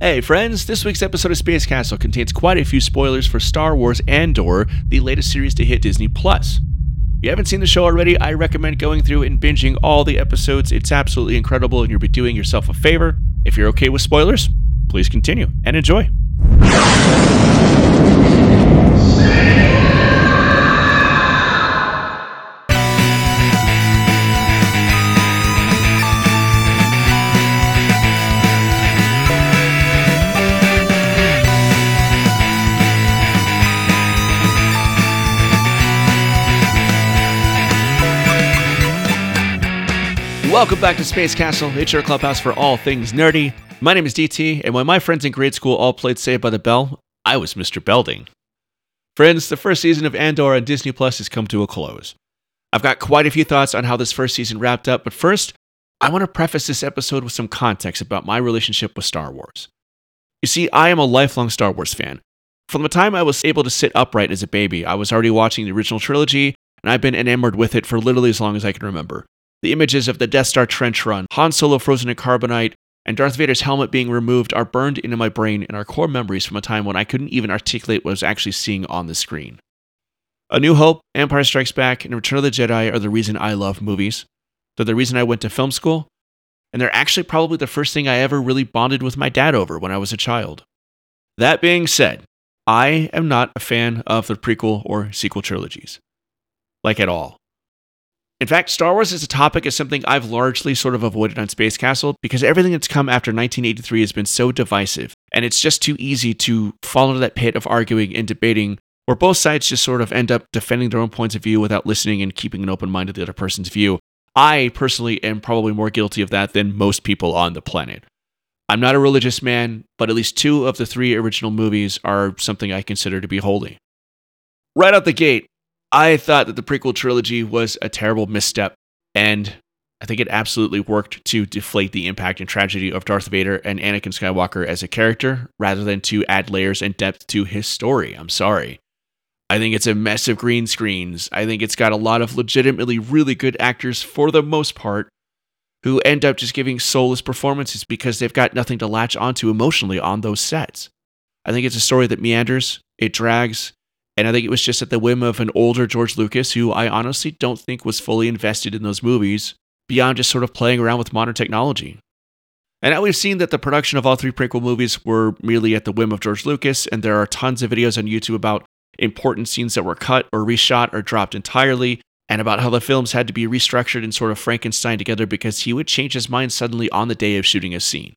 Hey friends, this week's episode of Space Castle contains quite a few spoilers for Star Wars Andor, the latest series to hit Disney Plus. If you haven't seen the show already, I recommend going through and binging all the episodes. It's absolutely incredible and you'll be doing yourself a favor. If you're okay with spoilers, please continue and enjoy. Welcome back to Space Castle. It's your clubhouse for all things nerdy. My name is DT, and when my friends in grade school all played Saved by the Bell, I was Mr. Belding. Friends, the first season of Andor on Disney Plus has come to a close. I've got quite a few thoughts on how this first season wrapped up, but first, I want to preface this episode with some context about my relationship with Star Wars. You see, I am a lifelong Star Wars fan. From the time I was able to sit upright as a baby, I was already watching the original trilogy, and I've been enamored with it for literally as long as I can remember. The images of the Death Star trench run, Han Solo frozen in carbonite, and Darth Vader's helmet being removed are burned into my brain and are core memories from a time when I couldn't even articulate what I was actually seeing on the screen. A New Hope, Empire Strikes Back, and Return of the Jedi are the reason I love movies. They're the reason I went to film school, and they're actually probably the first thing I ever really bonded with my dad over when I was a child. That being said, I am not a fan of the prequel or sequel trilogies. Like at all. In fact, Star Wars as a topic is something I've largely sort of avoided on Space Castle because everything that's come after 1983 has been so divisive, and it's just too easy to fall into that pit of arguing and debating where both sides just sort of end up defending their own points of view without listening and keeping an open mind to the other person's view. I personally am probably more guilty of that than most people on the planet. I'm not a religious man, but at least two of the three original movies are something I consider to be holy. Right out the gate, I thought that the prequel trilogy was a terrible misstep, and I think it absolutely worked to deflate the impact and tragedy of Darth Vader and Anakin Skywalker as a character rather than to add layers and depth to his story. I'm sorry. I think it's a mess of green screens. I think it's got a lot of legitimately really good actors for the most part who end up just giving soulless performances because they've got nothing to latch onto emotionally on those sets. I think it's a story that meanders, it drags, and I think it was just at the whim of an older George Lucas who I honestly don't think was fully invested in those movies beyond just sort of playing around with modern technology. And now we've seen that the production of all three prequel movies were merely at the whim of George Lucas, and there are tons of videos on YouTube about important scenes that were cut or reshot or dropped entirely, and about how the films had to be restructured and sort of Frankenstein together because he would change his mind suddenly on the day of shooting a scene.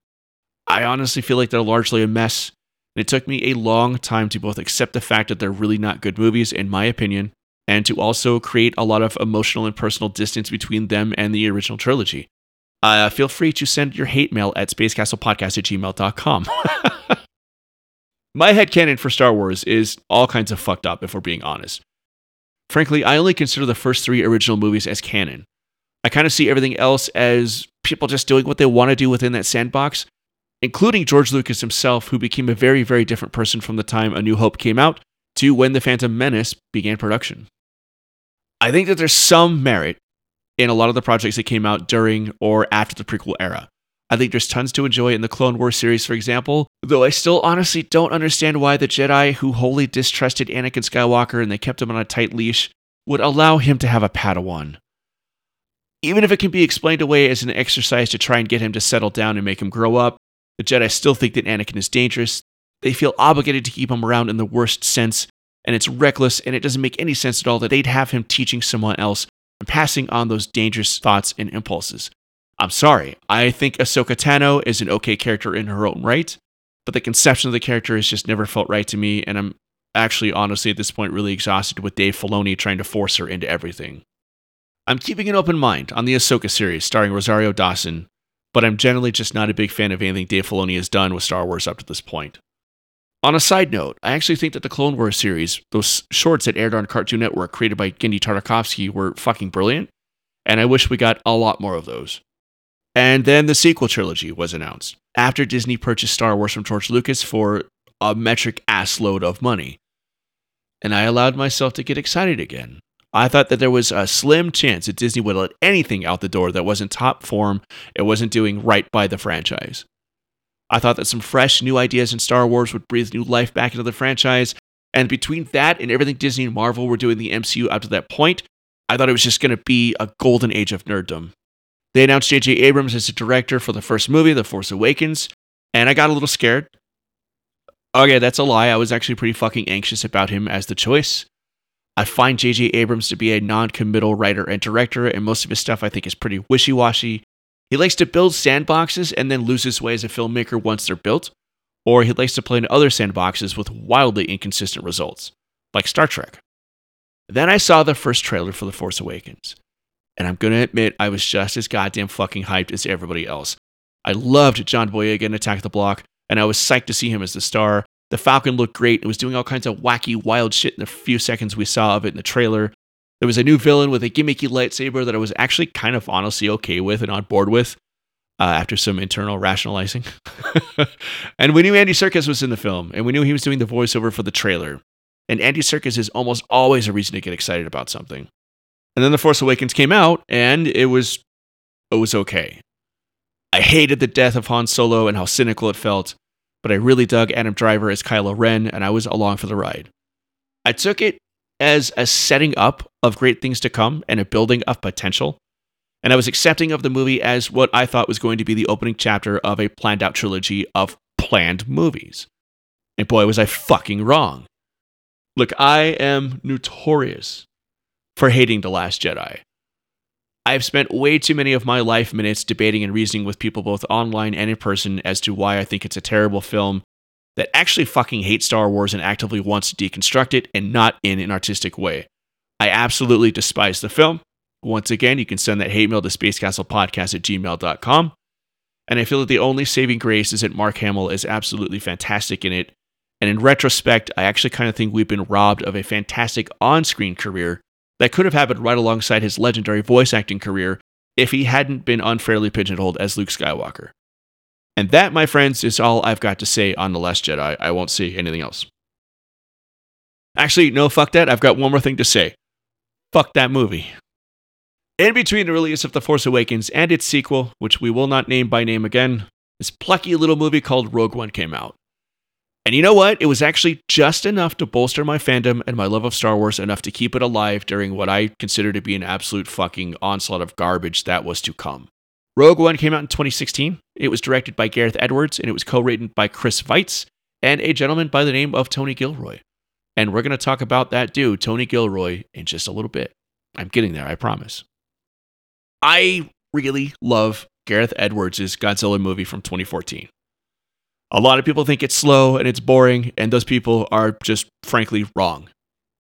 I honestly feel like they're largely a mess, and it took me a long time to both accept the fact that they're really not good movies, in my opinion, and to also create a lot of emotional and personal distance between them and the original trilogy. Uh, feel free to send your hate mail at spacecastlepodcast at gmail.com. my headcanon for Star Wars is all kinds of fucked up, if we're being honest. Frankly, I only consider the first three original movies as canon. I kind of see everything else as people just doing what they want to do within that sandbox, including George Lucas himself, who became a very, very different person from the time A New Hope came out to when The Phantom Menace began production. I think that there's some merit in a lot of the projects that came out during or after the prequel era. I think there's tons to enjoy in the Clone Wars series, for example, though I still honestly don't understand why the Jedi who wholly distrusted Anakin Skywalker and they kept him on a tight leash would allow him to have a Padawan. Even if it can be explained away as an exercise to try and get him to settle down and make him grow up, the Jedi still think that Anakin is dangerous. They feel obligated to keep him around in the worst sense, and it's reckless, and it doesn't make any sense at all that they'd have him teaching someone else and passing on those dangerous thoughts and impulses. I'm sorry, I think Ahsoka Tano is an okay character in her own right, but the conception of the character has just never felt right to me, and I'm actually, honestly, at this point, really exhausted with Dave Filoni trying to force her into everything. I'm keeping an open mind on the Ahsoka series starring Rosario Dawson, but I'm generally just not a big fan of anything Dave Filoni has done with Star Wars up to this point. On a side note, I actually think that the Clone Wars series, those shorts that aired on Cartoon Network created by Genndy Tartakovsky, were fucking brilliant, and I wish we got a lot more of those. And then the sequel trilogy was announced after Disney purchased Star Wars from George Lucas for a metric ass load of money. And I allowed myself to get excited again. I thought that there was a slim chance that Disney would let anything out the door that wasn't top form, it wasn't doing right by the franchise. I thought that some fresh, new ideas in Star Wars would breathe new life back into the franchise. And between that and everything Disney and Marvel were doing the MCU up to that point, I thought it was just going to be a golden age of nerddom. They announced J.J. Abrams as the director for the first movie, The Force Awakens, and I got a little scared. Okay, that's a lie. I was actually pretty fucking anxious about him as the choice. I find J.J. Abrams to be a non committal writer and director, and most of his stuff I think is pretty wishy washy. He likes to build sandboxes and then lose his way as a filmmaker once they're built, or he likes to play in other sandboxes with wildly inconsistent results, like Star Trek. Then I saw the first trailer for The Force Awakens, and I'm gonna admit I was just as goddamn fucking hyped as everybody else. I loved John Boyega in Attack the Block, and I was psyched to see him as the star. The Falcon looked great and was doing all kinds of wacky, wild shit in the few seconds we saw of it in the trailer. There was a new villain with a gimmicky lightsaber that I was actually kind of honestly okay with and on board with uh, after some internal rationalizing. and we knew Andy Serkis was in the film, and we knew he was doing the voiceover for the trailer. And Andy Serkis is almost always a reason to get excited about something. And then The Force Awakens came out, and it was it was okay. I hated the death of Han Solo and how cynical it felt, but I really dug Adam Driver as Kylo Ren, and I was along for the ride. I took it as a setting up of great things to come and a building of potential, and I was accepting of the movie as what I thought was going to be the opening chapter of a planned out trilogy of planned movies. And boy, was I fucking wrong. Look, I am notorious for hating The Last Jedi. I've spent way too many of my life minutes debating and reasoning with people both online and in person as to why I think it's a terrible film that actually fucking hates Star Wars and actively wants to deconstruct it and not in an artistic way. I absolutely despise the film. Once again, you can send that hate mail to spacecastlepodcast at gmail.com. And I feel that the only saving grace is that Mark Hamill is absolutely fantastic in it. And in retrospect, I actually kind of think we've been robbed of a fantastic on screen career that could have happened right alongside his legendary voice acting career if he hadn't been unfairly pigeonholed as Luke Skywalker. And that, my friends, is all I've got to say on The Last Jedi. I won't say anything else. Actually, no, fuck that. I've got one more thing to say. Fuck that movie. In between the release of The Force Awakens and its sequel, which we will not name by name again, this plucky little movie called Rogue One came out. And you know what? It was actually just enough to bolster my fandom and my love of Star Wars enough to keep it alive during what I consider to be an absolute fucking onslaught of garbage that was to come. Rogue One came out in 2016. It was directed by Gareth Edwards and it was co written by Chris Weitz and a gentleman by the name of Tony Gilroy. And we're going to talk about that dude, Tony Gilroy, in just a little bit. I'm getting there, I promise. I really love Gareth Edwards' Godzilla movie from 2014. A lot of people think it's slow and it's boring, and those people are just frankly wrong.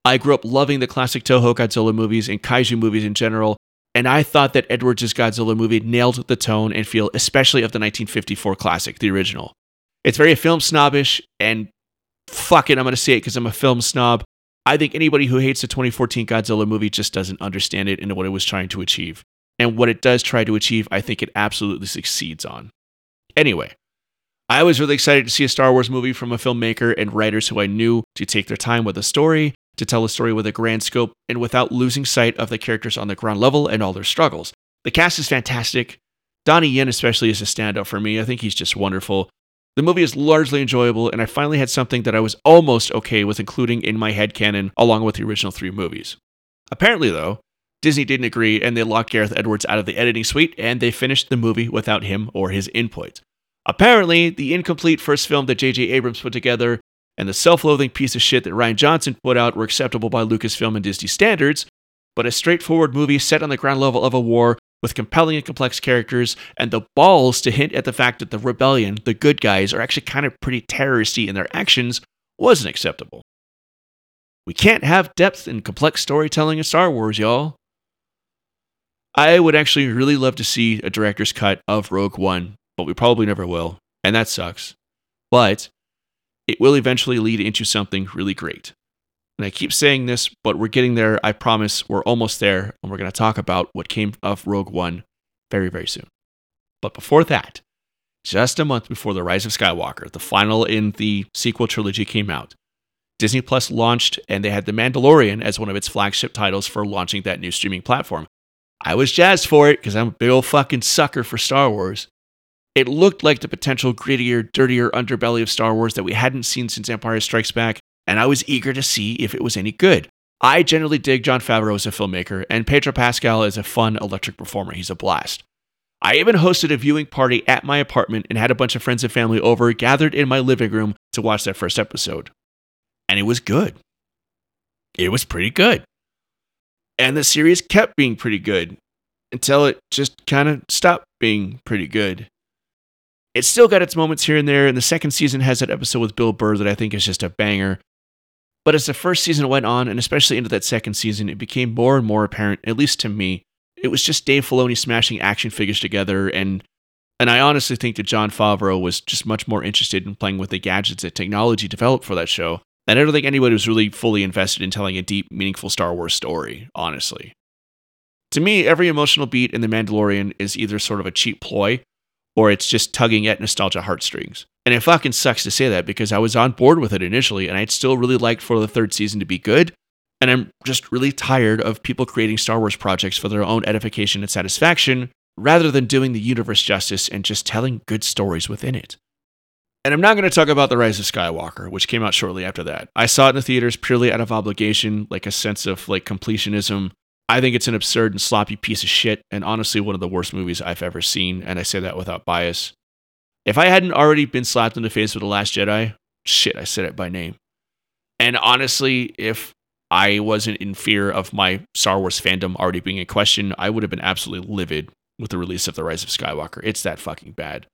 I grew up loving the classic Toho Godzilla movies and kaiju movies in general, and I thought that Edwards' Godzilla movie nailed the tone and feel, especially of the 1954 classic, the original. It's very film snobbish, and fuck it, I'm going to say it because I'm a film snob. I think anybody who hates the 2014 Godzilla movie just doesn't understand it and what it was trying to achieve. And what it does try to achieve, I think it absolutely succeeds on. Anyway, I was really excited to see a Star Wars movie from a filmmaker and writers who I knew to take their time with a story, to tell a story with a grand scope, and without losing sight of the characters on the ground level and all their struggles. The cast is fantastic. Donnie Yen, especially, is a standout for me. I think he's just wonderful. The movie is largely enjoyable, and I finally had something that I was almost okay with including in my head canon along with the original three movies. Apparently, though, Disney didn't agree and they locked Gareth Edwards out of the editing suite and they finished the movie without him or his input. Apparently, the incomplete first film that J.J. Abrams put together and the self loathing piece of shit that Rian Johnson put out were acceptable by Lucasfilm and Disney standards, but a straightforward movie set on the ground level of a war with compelling and complex characters and the balls to hint at the fact that the rebellion, the good guys, are actually kind of pretty terroristy in their actions wasn't acceptable. We can't have depth and complex storytelling in Star Wars, y'all. I would actually really love to see a director's cut of Rogue One but we probably never will. And that sucks. But it will eventually lead into something really great. And I keep saying this, but we're getting there. I promise we're almost there. And we're going to talk about what came of Rogue One very, very soon. But before that, just a month before The Rise of Skywalker, the final in the sequel trilogy came out, Disney Plus launched and they had The Mandalorian as one of its flagship titles for launching that new streaming platform. I was jazzed for it because I'm a big old fucking sucker for Star Wars. It looked like the potential grittier, dirtier underbelly of Star Wars that we hadn't seen since Empire Strikes Back, and I was eager to see if it was any good. I generally dig Jon Favreau as a filmmaker, and Pedro Pascal is a fun electric performer. He's a blast. I even hosted a viewing party at my apartment and had a bunch of friends and family over gathered in my living room to watch that first episode. And it was good. It was pretty good. And the series kept being pretty good until it just kind of stopped being pretty good. It's still got its moments here and there, and the second season has that episode with Bill Burr that I think is just a banger. But as the first season went on, and especially into that second season, it became more and more apparent, at least to me, it was just Dave Filoni smashing action figures together, and and I honestly think that Jon Favreau was just much more interested in playing with the gadgets that technology developed for that show. And I don't think anybody was really fully invested in telling a deep, meaningful Star Wars story, honestly. To me, every emotional beat in The Mandalorian is either sort of a cheap ploy or it's just tugging at nostalgia heartstrings. And it fucking sucks to say that because I was on board with it initially and I'd still really liked for the third season to be good. And I'm just really tired of people creating Star Wars projects for their own edification and satisfaction rather than doing the universe justice and just telling good stories within it. And I'm not going to talk about The Rise of Skywalker, which came out shortly after that. I saw it in the theaters purely out of obligation, like a sense of like completionism I think it's an absurd and sloppy piece of shit, and honestly, one of the worst movies I've ever seen, and I say that without bias. If I hadn't already been slapped in the face with The Last Jedi, shit, I said it by name. And honestly, if I wasn't in fear of my Star Wars fandom already being in question, I would have been absolutely livid with the release of The Rise of Skywalker. It's that fucking bad.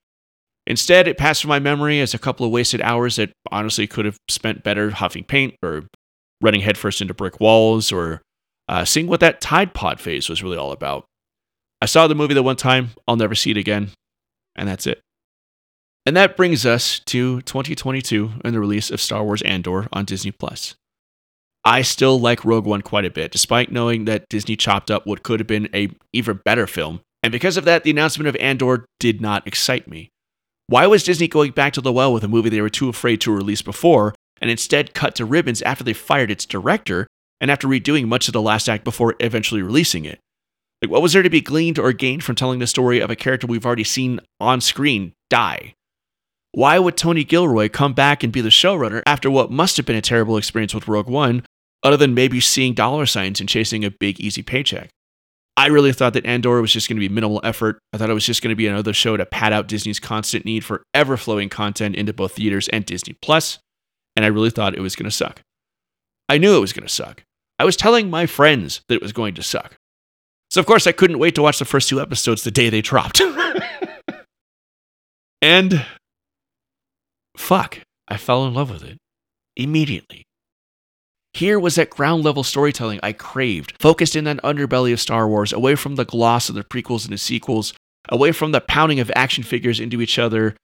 Instead, it passed from my memory as a couple of wasted hours that honestly could have spent better huffing paint or running headfirst into brick walls or uh, seeing what that Tide Pod phase was really all about. I saw the movie the one time, I'll never see it again, and that's it. And that brings us to 2022 and the release of Star Wars Andor on Disney Plus. I still like Rogue One quite a bit, despite knowing that Disney chopped up what could have been a even better film. And because of that, the announcement of Andor did not excite me. Why was Disney going back to the well with a movie they were too afraid to release before, and instead cut to ribbons after they fired its director and after redoing much of the last act before eventually releasing it. Like, what was there to be gleaned or gained from telling the story of a character we've already seen on screen die? Why would Tony Gilroy come back and be the showrunner after what must have been a terrible experience with Rogue One, other than maybe seeing dollar signs and chasing a big, easy paycheck? I really thought that Andor was just going to be minimal effort. I thought it was just going to be another show to pad out Disney's constant need for ever flowing content into both theaters and Disney Plus, and I really thought it was going to suck. I knew it was going to suck. I was telling my friends that it was going to suck. So, of course, I couldn't wait to watch the first two episodes the day they dropped. and fuck, I fell in love with it immediately. Here was that ground level storytelling I craved, focused in that underbelly of Star Wars, away from the gloss of the prequels and the sequels, away from the pounding of action figures into each other,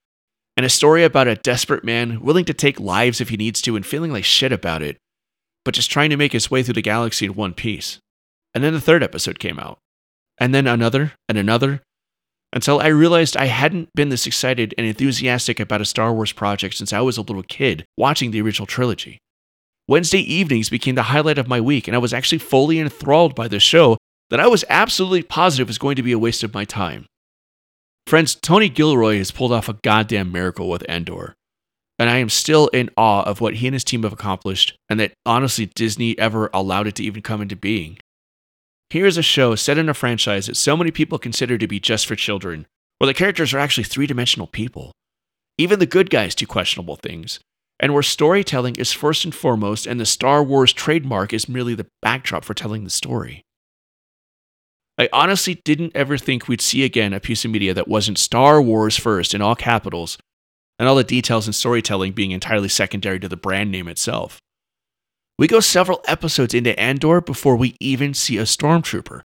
and a story about a desperate man willing to take lives if he needs to and feeling like shit about it, but just trying to make his way through the galaxy in one piece. And then the third episode came out, and then another and another, until I realized I hadn't been this excited and enthusiastic about a Star Wars project since I was a little kid watching the original trilogy. Wednesday evenings became the highlight of my week, and I was actually fully enthralled by this show that I was absolutely positive was going to be a waste of my time. Friends, Tony Gilroy has pulled off a goddamn miracle with Andor. And I am still in awe of what he and his team have accomplished, and that honestly Disney ever allowed it to even come into being. Here's a show set in a franchise that so many people consider to be just for children, where the characters are actually three dimensional people. Even the good guys do questionable things, and where storytelling is first and foremost, and the Star Wars trademark is merely the backdrop for telling the story. I honestly didn't ever think we'd see again a piece of media that wasn't Star Wars first in all capitals and all the details and storytelling being entirely secondary to the brand name itself. We go several episodes into Andor before we even see a stormtrooper.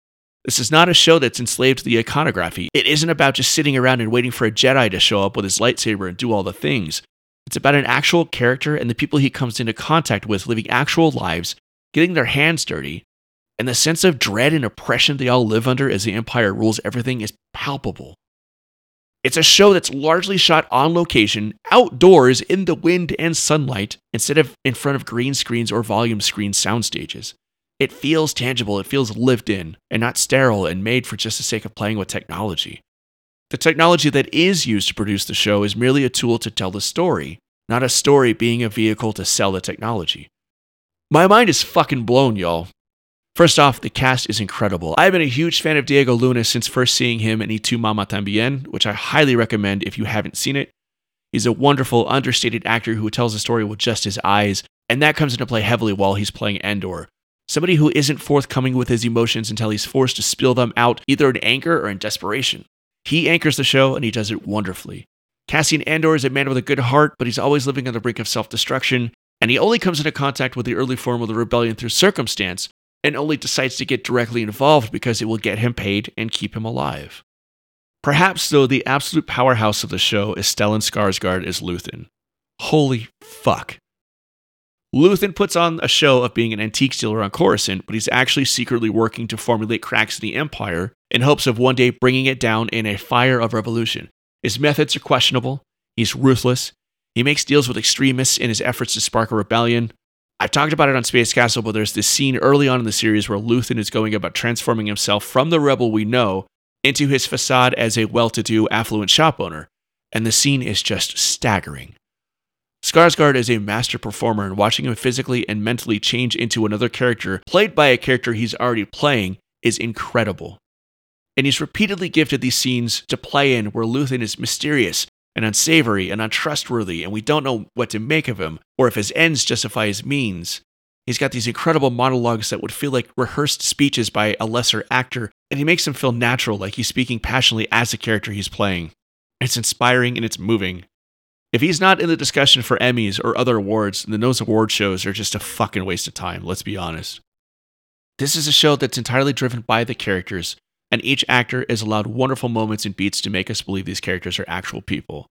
This is not a show that's enslaved to the iconography. It isn't about just sitting around and waiting for a Jedi to show up with his lightsaber and do all the things. It's about an actual character and the people he comes into contact with living actual lives, getting their hands dirty, and the sense of dread and oppression they all live under as the Empire rules everything is palpable. It's a show that's largely shot on location, outdoors in the wind and sunlight, instead of in front of green screens or volume screen sound stages. It feels tangible, it feels lived in, and not sterile and made for just the sake of playing with technology. The technology that is used to produce the show is merely a tool to tell the story, not a story being a vehicle to sell the technology. My mind is fucking blown, y'all. First off, the cast is incredible. I've been a huge fan of Diego Luna since first seeing him in Y Tu Mama Tambien, which I highly recommend if you haven't seen it. He's a wonderful, understated actor who tells a story with just his eyes, and that comes into play heavily while he's playing Andor. Somebody who isn't forthcoming with his emotions until he's forced to spill them out either in anger or in desperation. He anchors the show and he does it wonderfully. Cassian Andor is a man with a good heart, but he's always living on the brink of self destruction, and he only comes into contact with the early form of the rebellion through circumstance, and only decides to get directly involved because it will get him paid and keep him alive. Perhaps, though, the absolute powerhouse of the show is Stellan Skarsgård as Luthen. Holy fuck. Luthen puts on a show of being an antique dealer on Coruscant, but he's actually secretly working to formulate cracks in the Empire in hopes of one day bringing it down in a fire of revolution. His methods are questionable, he's ruthless, he makes deals with extremists in his efforts to spark a rebellion, I've talked about it on Space Castle, but there's this scene early on in the series where Luthen is going about transforming himself from the rebel we know into his facade as a well to do, affluent shop owner, and the scene is just staggering. Skarsgård is a master performer, and watching him physically and mentally change into another character, played by a character he's already playing, is incredible. And he's repeatedly gifted these scenes to play in where Luthen is mysterious and unsavory and untrustworthy, and we don't know what to make of him, or if his ends justify his means. He's got these incredible monologues that would feel like rehearsed speeches by a lesser actor, and he makes them feel natural, like he's speaking passionately as the character he's playing. It's inspiring and it's moving. If he's not in the discussion for Emmys or other awards, then those award shows are just a fucking waste of time, let's be honest. This is a show that's entirely driven by the characters, and each actor is allowed wonderful moments and beats to make us believe these characters are actual people.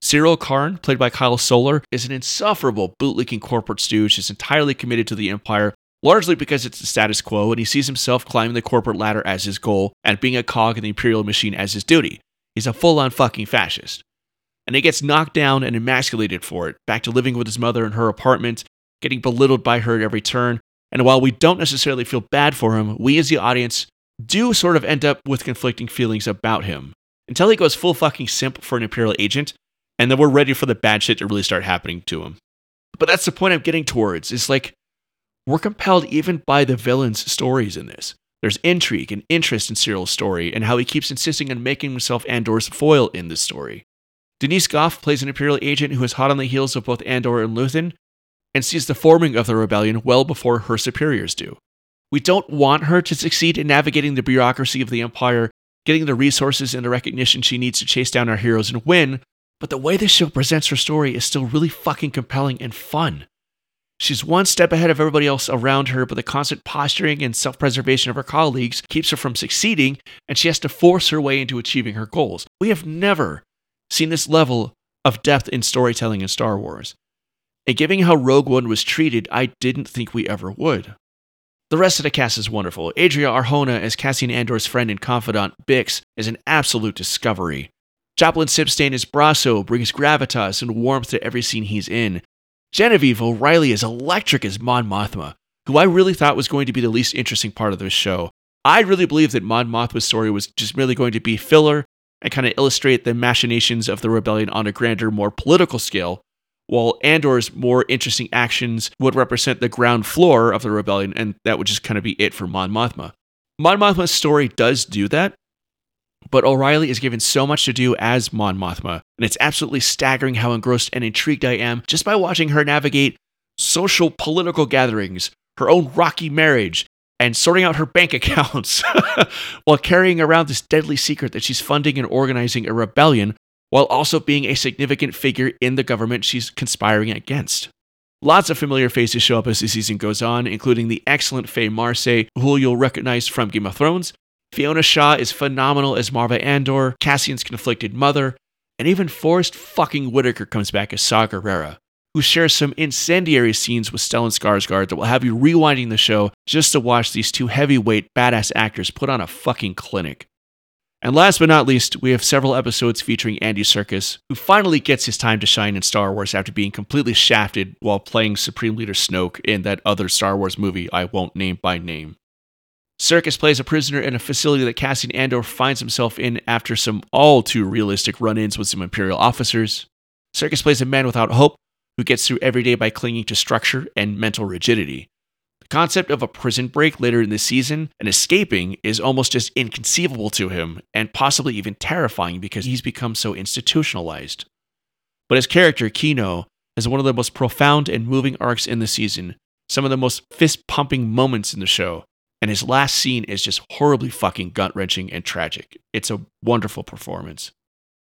Syril Karn, played by Kyle Soller, is an insufferable bootlicking corporate stooge who's entirely committed to the Empire, largely because it's the status quo, and he sees himself climbing the corporate ladder as his goal and being a cog in the Imperial machine as his duty. He's a full on fucking fascist. And he gets knocked down and emasculated for it, back to living with his mother in her apartment, getting belittled by her at every turn. And while we don't necessarily feel bad for him, we as the audience do sort of end up with conflicting feelings about him until he goes full fucking simp for an Imperial agent, and then we're ready for the bad shit to really start happening to him. But that's the point I'm getting towards. It's like we're compelled even by the villain's stories in this. There's intrigue and interest in Syril's story and how he keeps insisting on making himself Andor's foil in this story. Denise Gough plays an Imperial agent who is hot on the heels of both Andor and Luthen and sees the forming of the rebellion well before her superiors do. We don't want her to succeed in navigating the bureaucracy of the Empire, getting the resources and the recognition she needs to chase down our heroes and win, but the way this show presents her story is still really fucking compelling and fun. She's one step ahead of everybody else around her, but the constant posturing and self preservation of her colleagues keeps her from succeeding, and she has to force her way into achieving her goals. We have never seen this level of depth in storytelling in Star Wars. And given how Rogue One was treated, I didn't think we ever would. The rest of the cast is wonderful. Adria Arjona as Cassian Andor's friend and confidant, Bix, is an absolute discovery. Joplin Sibtain as Brasso brings gravitas and warmth to every scene he's in. Genevieve O'Reilly is electric as Mon Mothma, who I really thought was going to be the least interesting part of this show. I really believed that Mon Mothma's story was just merely going to be filler and kind of illustrate the machinations of the rebellion on a grander, more political scale, while Andor's more interesting actions would represent the ground floor of the rebellion, and that would just kind of be it for Mon Mothma. Mon Mothma's story does do that, but O'Reilly is given so much to do as Mon Mothma, and it's absolutely staggering how engrossed and intrigued I am just by watching her navigate social political gatherings, her own rocky marriage, and sorting out her bank accounts while carrying around this deadly secret that she's funding and organizing a rebellion while also being a significant figure in the government she's conspiring against. Lots of familiar faces show up as the season goes on, including the excellent Faye Marsay, who you'll recognize from Game of Thrones. Fiona Shaw is phenomenal as Maarva Andor, Cassian's conflicted mother, and even Forest fucking Whitaker comes back as Saw Gerrera, who shares some incendiary scenes with Stellan Skarsgård that will have you rewinding the show just to watch these two heavyweight badass actors put on a fucking clinic. And last but not least, we have several episodes featuring Andy Serkis, who finally gets his time to shine in Star Wars after being completely shafted while playing Supreme Leader Snoke in that other Star Wars movie I won't name by name. Serkis plays a prisoner in a facility that Cassian Andor finds himself in after some all too realistic run ins with some Imperial officers. Serkis plays a man without hope who gets through every day by clinging to structure and mental rigidity. The concept of a prison break later in the season and escaping is almost just inconceivable to him and possibly even terrifying because he's become so institutionalized. But his character, Kino, has one of the most profound and moving arcs in the season, some of the most fist pumping moments in the show, and his last scene is just horribly fucking gut wrenching and tragic. It's a wonderful performance.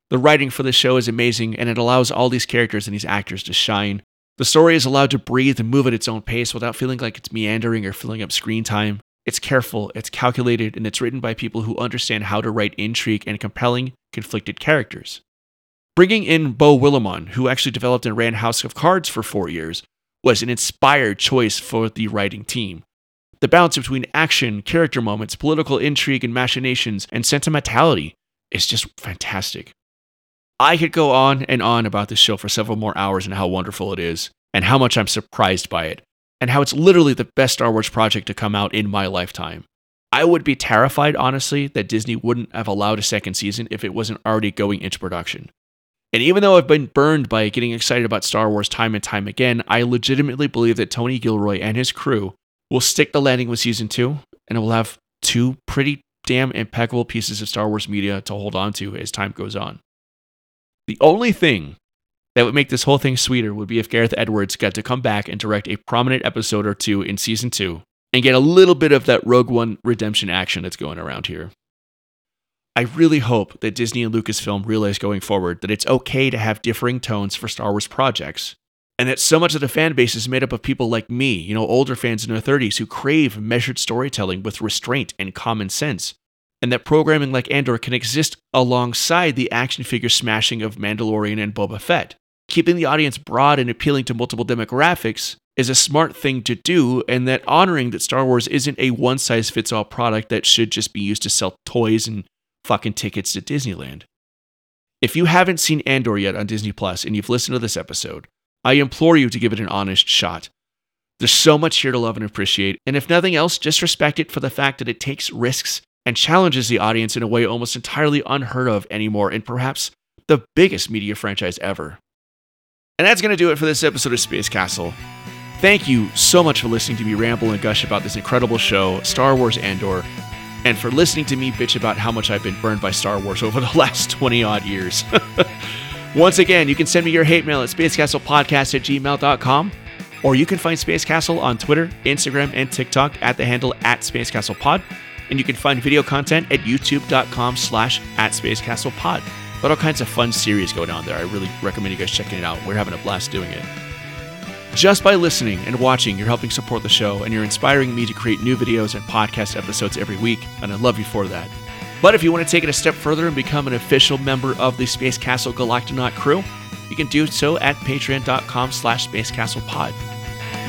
The writing for this show is amazing, and it allows all these characters and these actors to shine. The story is allowed to breathe and move at its own pace without feeling like it's meandering or filling up screen time. It's careful, it's calculated, and it's written by people who understand how to write intrigue and compelling, conflicted characters. Bringing in Beau Willimon, who actually developed and ran House of Cards for four years, was an inspired choice for the writing team. The balance between action, character moments, political intrigue and machinations, and sentimentality is just fantastic. I could go on and on about this show for several more hours and how wonderful it is, and how much I'm surprised by it, and how it's literally the best Star Wars project to come out in my lifetime. I would be terrified, honestly, that Disney wouldn't have allowed a second season if it wasn't already going into production. And even though I've been burned by getting excited about Star Wars time and time again, I legitimately believe that Tony Gilroy and his crew will stick the landing with season two, and we'll have two pretty damn impeccable pieces of Star Wars media to hold on to as time goes on. The only thing that would make this whole thing sweeter would be if Gareth Edwards got to come back and direct a prominent episode or two in season two and get a little bit of that Rogue One redemption action that's going around here. I really hope that Disney and Lucasfilm realize going forward that it's okay to have differing tones for Star Wars projects, and that so much of the fan base is made up of people like me, you know, older fans in their 30s who crave measured storytelling with restraint and common sense, and that programming like Andor can exist alongside the action figure smashing of Mandalorian and Boba Fett. Keeping the audience broad and appealing to multiple demographics is a smart thing to do, and that honoring that Star Wars isn't a one size fits all product that should just be used to sell toys and fucking tickets to Disneyland. If you haven't seen Andor yet on Disney Plus and you've listened to this episode, I implore you to give it an honest shot. There's so much here to love and appreciate, and if nothing else, just respect it for the fact that it takes risks and challenges the audience in a way almost entirely unheard of anymore in perhaps the biggest media franchise ever. And that's going to do it for this episode of Space Castle. Thank you so much for listening to me ramble and gush about this incredible show, Star Wars Andor, and for listening to me bitch about how much I've been burned by Star Wars over the last 20 odd years. Once again, you can send me your hate mail at spacecastlepodcast at gmail.com, or you can find Space Castle on Twitter, Instagram, and TikTok at the handle at SpaceCastlePod and you can find video content at youtube.com slash at spacecastlepod. Got all kinds of fun series going on there. I really recommend you guys checking it out. We're having a blast doing it. Just by listening and watching, you're helping support the show, and you're inspiring me to create new videos and podcast episodes every week, and I love you for that. But if you want to take it a step further and become an official member of the Space Castle Galactonaut crew, you can do so at patreon.com slash spacecastlepod.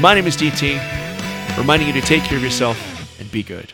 My name is DT, reminding you to take care of yourself and be good.